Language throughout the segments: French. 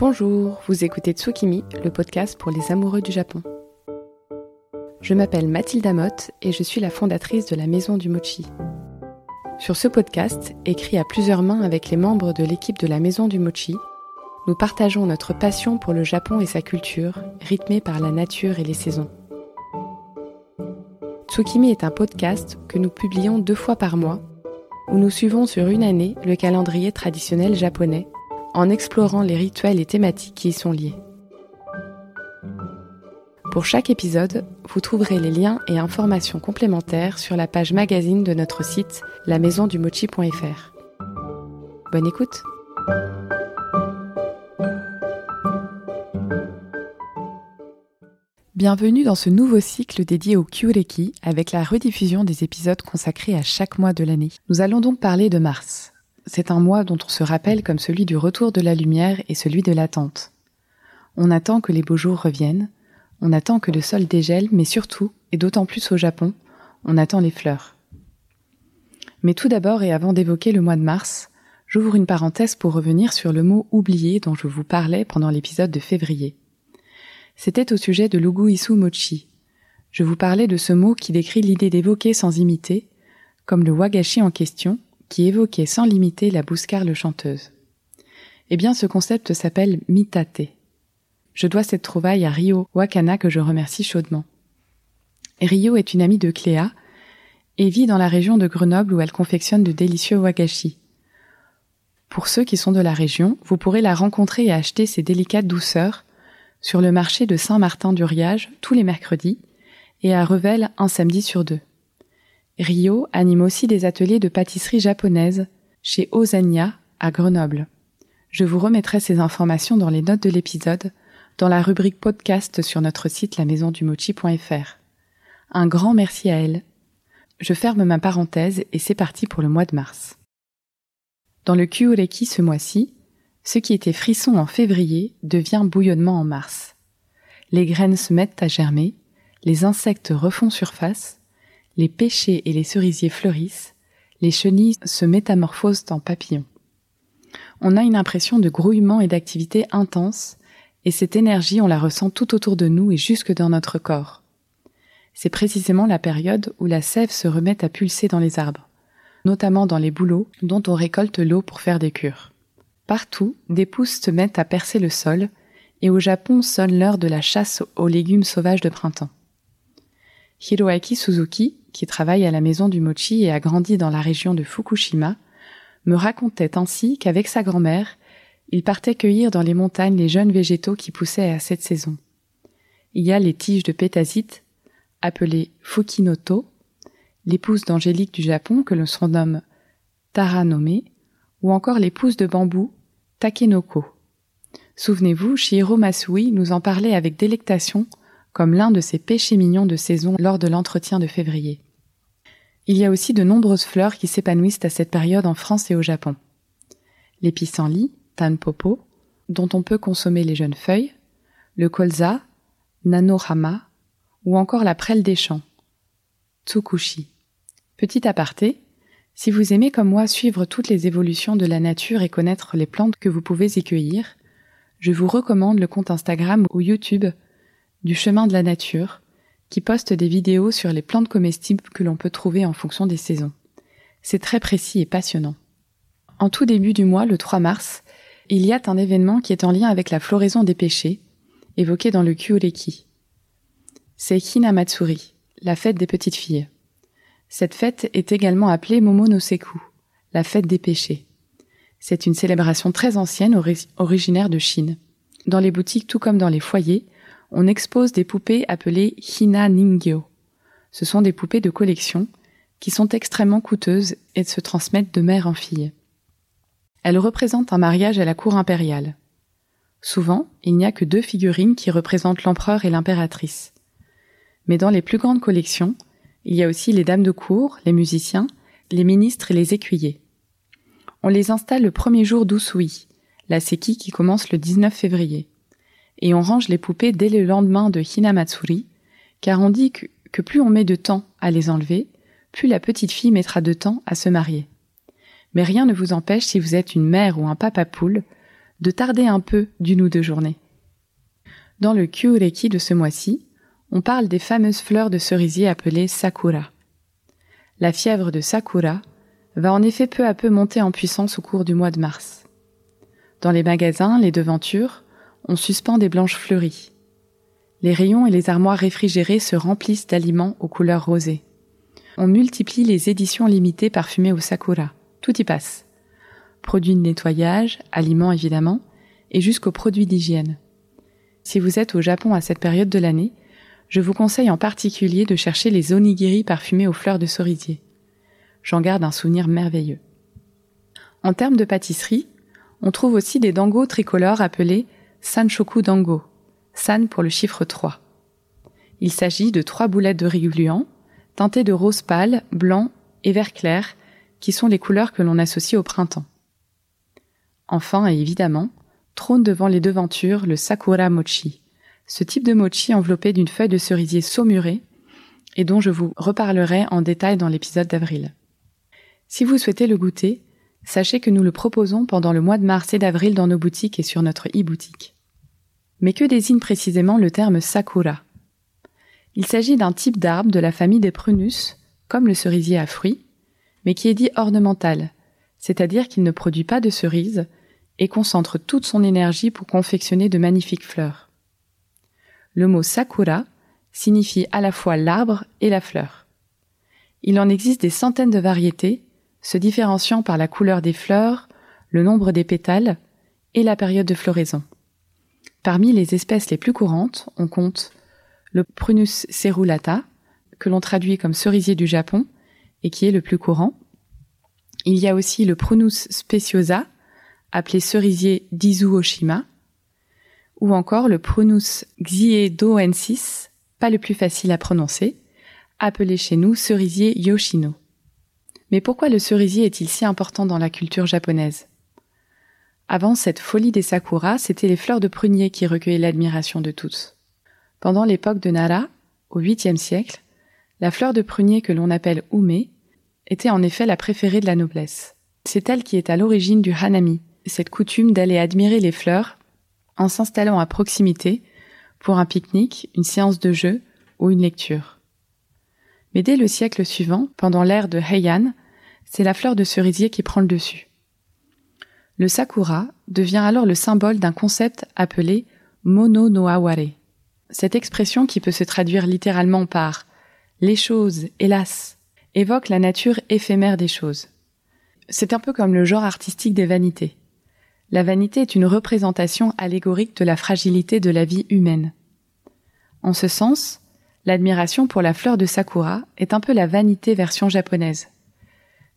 Bonjour, vous écoutez Tsukimi, le podcast pour les amoureux du Japon. Je m'appelle Mathilde Motte et je suis la fondatrice de la Maison du Mochi. Sur ce podcast, écrit à plusieurs mains avec les membres de l'équipe de la Maison du Mochi, nous partageons notre passion pour le Japon et sa culture, rythmée par la nature et les saisons. Tsukimi est un podcast que nous publions deux fois par mois, où nous suivons sur une année le calendrier traditionnel japonais en explorant les rituels et thématiques qui y sont liés. Pour chaque épisode, vous trouverez les liens et informations complémentaires sur la page magazine de notre site lamaisondumochi.fr. Bonne écoute Bienvenue dans ce nouveau cycle dédié au Kyureki avec la rediffusion des épisodes consacrés à chaque mois de l'année. Nous allons donc parler de mars, c'est un mois dont on se rappelle comme celui du retour de la lumière et celui de l'attente. On attend que les beaux jours reviennent, on attend que le sol dégèle, mais surtout, et d'autant plus au Japon, on attend les fleurs. Mais tout d'abord et avant d'évoquer le mois de mars, j'ouvre une parenthèse pour revenir sur le mot oublié dont je vous parlais pendant l'épisode de février. C'était au sujet de l'ugu isu mochi. Je vous parlais de ce mot qui décrit l'idée d'évoquer sans imiter, comme le wagashi en question, qui évoquait sans limiter la bouscarle chanteuse. Eh bien, ce concept s'appelle mitate. Je dois cette trouvaille à Rio Wakana que je remercie chaudement. Rio est une amie de Cléa et vit dans la région de Grenoble où elle confectionne de délicieux wagashi. Pour ceux qui sont de la région, vous pourrez la rencontrer et acheter ses délicates douceurs sur le marché de Saint-Martin-du-Riage tous les mercredis et à Revel un samedi sur deux. Rio anime aussi des ateliers de pâtisserie japonaise chez Osania à Grenoble. Je vous remettrai ces informations dans les notes de l'épisode, dans la rubrique podcast sur notre site lamaisondumochi.fr. Un grand merci à elle. Je ferme ma parenthèse et c'est parti pour le mois de mars. Dans le Kyureki ce mois-ci, ce qui était frisson en février devient bouillonnement en mars. Les graines se mettent à germer, les insectes refont surface, les pêchers et les cerisiers fleurissent, les chenilles se métamorphosent en papillons. On a une impression de grouillement et d'activité intense, et cette énergie on la ressent tout autour de nous et jusque dans notre corps. C'est précisément la période où la sève se remet à pulser dans les arbres, notamment dans les bouleaux dont on récolte l'eau pour faire des cures. Partout, des pousses se mettent à percer le sol, et au Japon sonne l'heure de la chasse aux légumes sauvages de printemps. Hiroaki Suzuki, qui travaille à la maison du mochi et a grandi dans la région de Fukushima, me racontait ainsi qu'avec sa grand-mère, il partait cueillir dans les montagnes les jeunes végétaux qui poussaient à cette saison. Il y a les tiges de pétasite, appelées Fukinoto, les pousses d'angélique du Japon que l'on surnomme Taranome, ou encore les pousses de bambou Takenoko. Souvenez-vous, Shihiro Masui nous en parlait avec délectation comme l'un de ses péchés mignons de saison lors de l'entretien de février. Il y a aussi de nombreuses fleurs qui s'épanouissent à cette période en France et au Japon. Les pissenlits, tanpopo, dont on peut consommer les jeunes feuilles, le colza, nanorama, ou encore la prêle des champs, tsukushi. Petit aparté, si vous aimez comme moi suivre toutes les évolutions de la nature et connaître les plantes que vous pouvez y cueillir, je vous recommande le compte Instagram ou YouTube du chemin de la nature, qui poste des vidéos sur les plantes comestibles que l'on peut trouver en fonction des saisons. C'est très précis et passionnant. En tout début du mois, le 3 mars, il y a un événement qui est en lien avec la floraison des péchés, évoqué dans le Kyureki. C'est Hinamatsuri, la fête des petites filles. Cette fête est également appelée Momonoseku, la fête des péchés. C'est une célébration très ancienne originaire de Chine. Dans les boutiques tout comme dans les foyers, on expose des poupées appelées Hina Ningyo. Ce sont des poupées de collection qui sont extrêmement coûteuses et se transmettent de mère en fille. Elles représentent un mariage à la cour impériale. Souvent, il n'y a que deux figurines qui représentent l'empereur et l'impératrice. Mais dans les plus grandes collections, il y a aussi les dames de cour, les musiciens, les ministres et les écuyers. On les installe le premier jour d'Usui, la seki qui commence le 19 février et on range les poupées dès le lendemain de Hinamatsuri, car on dit que, plus on met de temps à les enlever, plus la petite fille mettra de temps à se marier. Mais rien ne vous empêche, si vous êtes une mère ou un papa poule, de tarder un peu d'une ou deux journées. Dans le Kyureki de ce mois-ci, on parle des fameuses fleurs de cerisier appelées sakura. La fièvre de sakura va en effet peu à peu monter en puissance au cours du mois de mars. Dans les magasins, les devantures, on suspend des blanches fleuries. Les rayons et les armoires réfrigérées se remplissent d'aliments aux couleurs rosées. On multiplie les éditions limitées parfumées au sakura. Tout y passe. Produits de nettoyage, aliments évidemment, et jusqu'aux produits d'hygiène. Si vous êtes au Japon à cette période de l'année, je vous conseille en particulier de chercher les onigiri parfumés aux fleurs de cerisier. J'en garde un souvenir merveilleux. En termes de pâtisserie, on trouve aussi des dangos tricolores appelés Sanshoku Dango, San pour le chiffre 3. Il s'agit de trois boulettes de riz teintées de rose pâle, blanc et vert clair, qui sont les couleurs que l'on associe au printemps. Enfin et évidemment, trône devant les devantures le sakura mochi, ce type de mochi enveloppé d'une feuille de cerisier saumurée et dont je vous reparlerai en détail dans l'épisode d'avril. Si vous souhaitez le goûter, sachez que nous le proposons pendant le mois de mars et d'avril dans nos boutiques et sur notre e-boutique. Mais que désigne précisément le terme sakura? Il s'agit d'un type d'arbre de la famille des prunus, comme le cerisier à fruits, mais qui est dit ornemental, c'est-à-dire qu'il ne produit pas de cerises, et concentre toute son énergie pour confectionner de magnifiques fleurs. Le mot sakura signifie à la fois l'arbre et la fleur. Il en existe des centaines de variétés, se différenciant par la couleur des fleurs, le nombre des pétales et la période de floraison. Parmi les espèces les plus courantes, on compte le Prunus cerulata, que l'on traduit comme cerisier du Japon et qui est le plus courant. Il y a aussi le Prunus speciosa, appelé cerisier d'Izu Oshima, ou encore le Prunus xiedoensis, pas le plus facile à prononcer, appelé chez nous cerisier Yoshino. Mais pourquoi le cerisier est-il si important dans la culture japonaise? Avant cette folie des sakuras, c'était les fleurs de prunier qui recueillaient l'admiration de tous. Pendant l'époque de Nara, au 8e siècle, la fleur de prunier que l'on appelle ume était en effet la préférée de la noblesse. C'est elle qui est à l'origine du hanami, cette coutume d'aller admirer les fleurs en s'installant à proximité pour un pique-nique, une séance de jeu ou une lecture. Mais dès le siècle suivant, pendant l'ère de Heian, c'est la fleur de cerisier qui prend le dessus. Le sakura devient alors le symbole d'un concept appelé mono no aware. Cette expression qui peut se traduire littéralement par les choses, hélas, évoque la nature éphémère des choses. C'est un peu comme le genre artistique des vanités. La vanité est une représentation allégorique de la fragilité de la vie humaine. En ce sens, l'admiration pour la fleur de sakura est un peu la vanité version japonaise.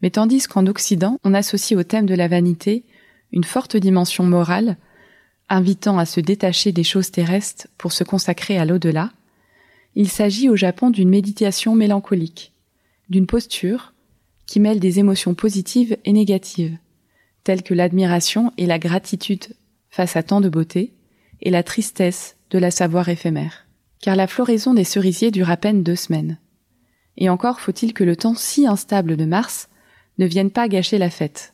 Mais tandis qu'en Occident, on associe au thème de la vanité une forte dimension morale, invitant à se détacher des choses terrestres pour se consacrer à l'au-delà, il s'agit au Japon d'une méditation mélancolique, d'une posture qui mêle des émotions positives et négatives, telles que l'admiration et la gratitude face à tant de beauté, et la tristesse de la savoir éphémère. Car la floraison des cerisiers dure à peine deux semaines. Et encore faut-il que le temps si instable de mars ne vienne pas gâcher la fête.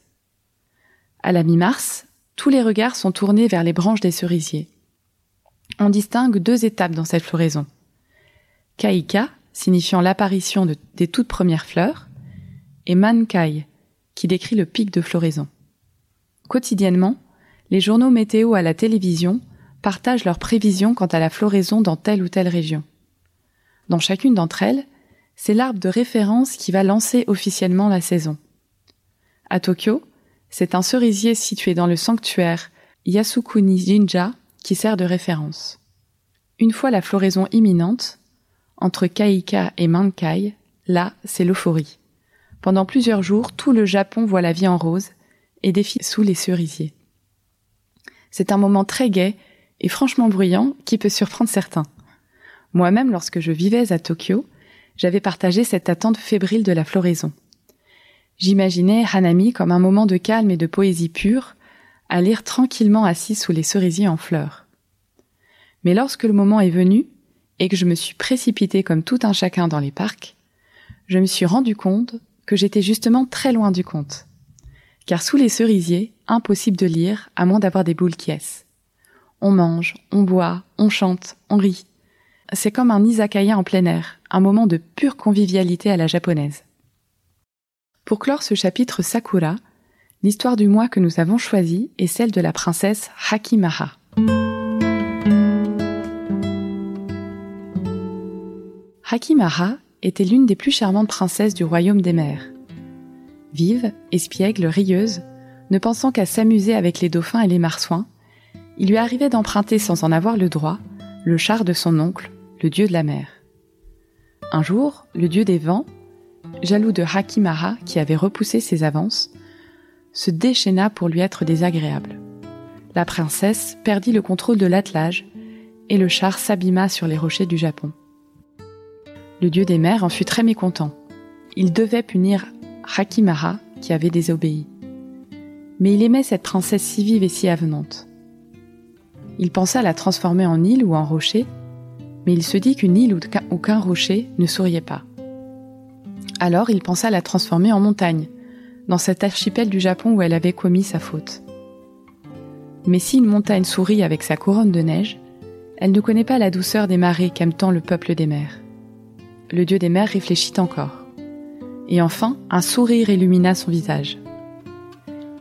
À la mi-mars, tous les regards sont tournés vers les branches des cerisiers. On distingue deux étapes dans cette floraison. Kaika, signifiant l'apparition des toutes premières fleurs, et Mankai, qui décrit le pic de floraison. Quotidiennement, les journaux météo à la télévision partagent leurs prévisions quant à la floraison dans telle ou telle région. Dans chacune d'entre elles, c'est l'arbre de référence qui va lancer officiellement la saison. À Tokyo, c'est un cerisier situé dans le sanctuaire Yasukuni Jinja qui sert de référence. Une fois la floraison imminente, entre Kaika et Mankai, là, c'est l'euphorie. Pendant plusieurs jours, tout le Japon voit la vie en rose et défile sous les cerisiers. C'est un moment très gai et franchement bruyant qui peut surprendre certains. Moi-même, lorsque je vivais à Tokyo, j'avais partagé cette attente fébrile de la floraison. J'imaginais Hanami comme un moment de calme et de poésie pure, à lire tranquillement assis sous les cerisiers en fleurs. Mais lorsque le moment est venu, et que je me suis précipitée comme tout un chacun dans les parcs, je me suis rendu compte que j'étais justement très loin du compte car sous les cerisiers, impossible de lire à moins d'avoir des boules qui On mange, on boit, on chante, on rit. C'est comme un izakaya en plein air, un moment de pure convivialité à la japonaise. Pour clore ce chapitre Sakura, l'histoire du mois que nous avons choisi est celle de la princesse Hakimaha. Hakimaha était l'une des plus charmantes princesses du royaume des mers. Vive, espiègle, rieuse, ne pensant qu'à s'amuser avec les dauphins et les marsouins, il lui arrivait d'emprunter sans en avoir le droit le char de son oncle, le dieu de la mer. Un jour, le dieu des vents, jaloux de Hakimaha qui avait repoussé ses avances, se déchaîna pour lui être désagréable. La princesse perdit le contrôle de l'attelage et le char s'abîma sur les rochers du Japon. Le dieu des mers en fut très mécontent. Il devait punir Hakimaha qui avait désobéi. Mais il aimait cette princesse si vive et si avenante. Il pensa la transformer en île ou en rocher, mais il se dit qu'une île ou qu'un rocher ne souriait pas. Alors il pensa la transformer en montagne, dans cet archipel du Japon où elle avait commis sa faute. Mais si une montagne sourit avec sa couronne de neige, elle ne connaît pas la douceur des marées qu'aime tant le peuple des mers. Le dieu des mers réfléchit encore. Et enfin, un sourire illumina son visage.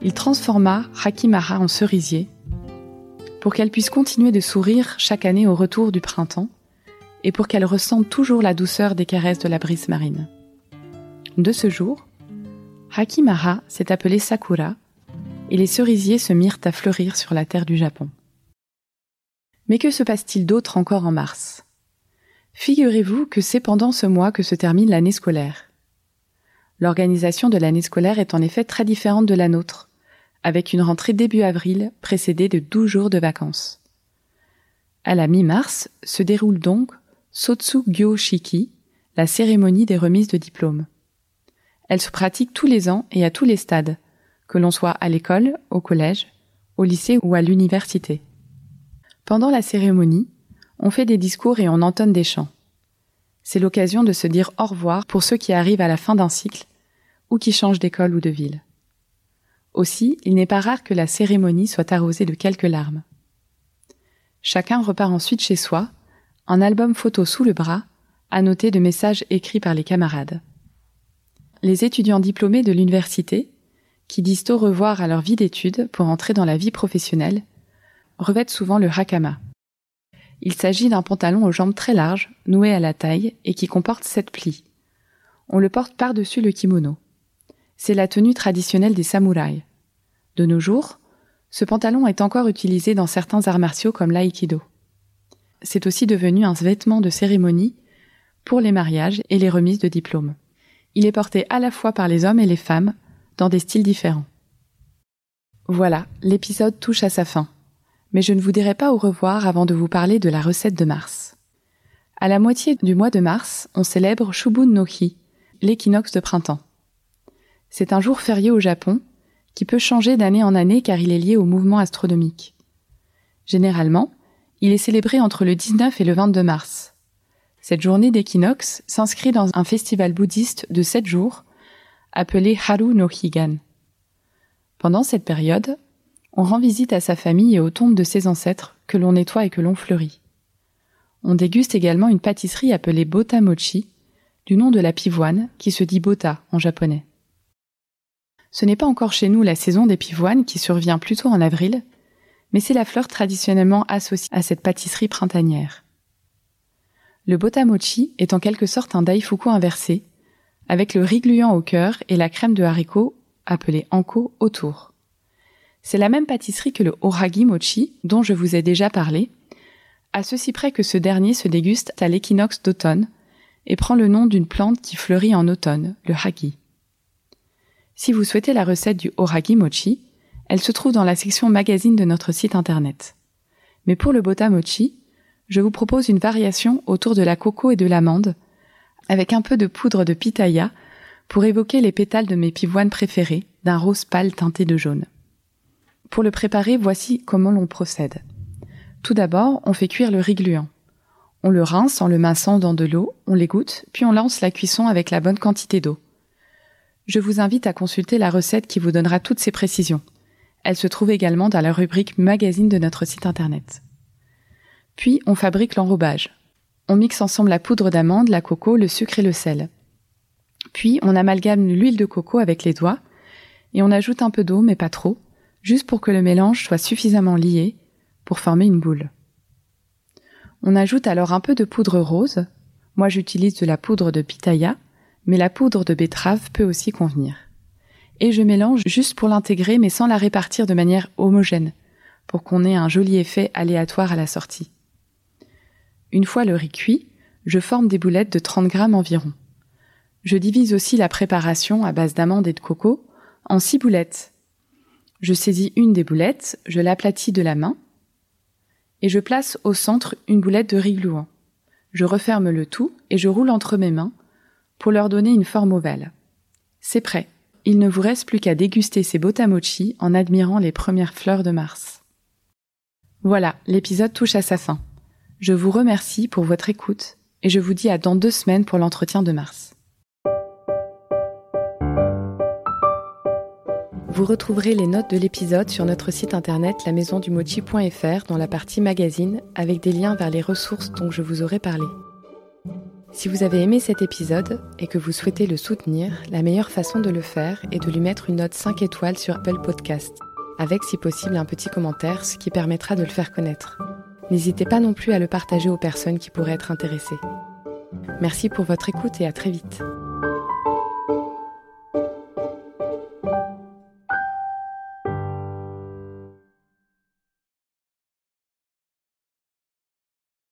Il transforma Hakimaha en cerisier pour qu'elle puisse continuer de sourire chaque année au retour du printemps et pour qu'elle ressente toujours la douceur des caresses de la brise marine. De ce jour, Hakimaha s'est appelée Sakura et les cerisiers se mirent à fleurir sur la terre du Japon. Mais que se passe-t-il d'autre encore en mars? Figurez-vous que c'est pendant ce mois que se termine l'année scolaire. L'organisation de l'année scolaire est en effet très différente de la nôtre, avec une rentrée début avril précédée de 12 jours de vacances. À la mi-mars se déroule donc Sotsu Gyo Shiki, la cérémonie des remises de diplômes. Elle se pratique tous les ans et à tous les stades, que l'on soit à l'école, au collège, au lycée ou à l'université. Pendant la cérémonie, on fait des discours et on entonne des chants. C'est l'occasion de se dire au revoir pour ceux qui arrivent à la fin d'un cycle ou qui changent d'école ou de ville. Aussi, il n'est pas rare que la cérémonie soit arrosée de quelques larmes. Chacun repart ensuite chez soi, un album photo sous le bras, annoté de messages écrits par les camarades les étudiants diplômés de l'université, qui disent au revoir à leur vie d'études pour entrer dans la vie professionnelle, revêtent souvent le hakama. Il s'agit d'un pantalon aux jambes très larges, noué à la taille et qui comporte sept plis. On le porte par-dessus le kimono. C'est la tenue traditionnelle des samouraïs. De nos jours, ce pantalon est encore utilisé dans certains arts martiaux comme l'aïkido. C'est aussi devenu un vêtement de cérémonie pour les mariages et les remises de diplômes il est porté à la fois par les hommes et les femmes, dans des styles différents. Voilà, l'épisode touche à sa fin. Mais je ne vous dirai pas au revoir avant de vous parler de la recette de mars. À la moitié du mois de mars, on célèbre Shubun no Hi, l'équinoxe de printemps. C'est un jour férié au Japon, qui peut changer d'année en année car il est lié au mouvement astronomique. Généralement, il est célébré entre le 19 et le 22 mars. Cette journée d'équinoxe s'inscrit dans un festival bouddhiste de sept jours appelé Haru no Higan. Pendant cette période, on rend visite à sa famille et aux tombes de ses ancêtres que l'on nettoie et que l'on fleurit. On déguste également une pâtisserie appelée Bota Mochi, du nom de la pivoine, qui se dit Bota en japonais. Ce n'est pas encore chez nous la saison des pivoines qui survient plutôt en avril, mais c'est la fleur traditionnellement associée à cette pâtisserie printanière. Le botamochi est en quelque sorte un daifuku inversé, avec le riz gluant au cœur et la crème de haricots, appelée anko, autour. C'est la même pâtisserie que le oragi mochi, dont je vous ai déjà parlé, à ceci près que ce dernier se déguste à l'équinoxe d'automne et prend le nom d'une plante qui fleurit en automne, le hagi. Si vous souhaitez la recette du oragi mochi, elle se trouve dans la section magazine de notre site internet. Mais pour le botamochi, je vous propose une variation autour de la coco et de l'amande, avec un peu de poudre de pitaya pour évoquer les pétales de mes pivoines préférées, d'un rose pâle teinté de jaune. Pour le préparer, voici comment l'on procède. Tout d'abord, on fait cuire le riz gluant. On le rince en le massant dans de l'eau, on l'égoutte, puis on lance la cuisson avec la bonne quantité d'eau. Je vous invite à consulter la recette qui vous donnera toutes ces précisions. Elle se trouve également dans la rubrique magazine de notre site internet. Puis on fabrique l'enrobage. On mixe ensemble la poudre d'amande, la coco, le sucre et le sel. Puis on amalgame l'huile de coco avec les doigts et on ajoute un peu d'eau mais pas trop, juste pour que le mélange soit suffisamment lié pour former une boule. On ajoute alors un peu de poudre rose. Moi j'utilise de la poudre de pitaya, mais la poudre de betterave peut aussi convenir. Et je mélange juste pour l'intégrer mais sans la répartir de manière homogène, pour qu'on ait un joli effet aléatoire à la sortie. Une fois le riz cuit, je forme des boulettes de 30 grammes environ. Je divise aussi la préparation à base d'amandes et de coco en six boulettes. Je saisis une des boulettes, je l'aplatis de la main, et je place au centre une boulette de riz gluant. Je referme le tout et je roule entre mes mains pour leur donner une forme ovale. C'est prêt. Il ne vous reste plus qu'à déguster ces botamochi en admirant les premières fleurs de Mars. Voilà, l'épisode touche à sa fin. Je vous remercie pour votre écoute et je vous dis à dans deux semaines pour l'entretien de Mars. Vous retrouverez les notes de l'épisode sur notre site internet lamaisondumochi.fr dans la partie magazine avec des liens vers les ressources dont je vous aurai parlé. Si vous avez aimé cet épisode et que vous souhaitez le soutenir, la meilleure façon de le faire est de lui mettre une note 5 étoiles sur Apple Podcast, avec si possible un petit commentaire, ce qui permettra de le faire connaître. N'hésitez pas non plus à le partager aux personnes qui pourraient être intéressées. Merci pour votre écoute et à très vite.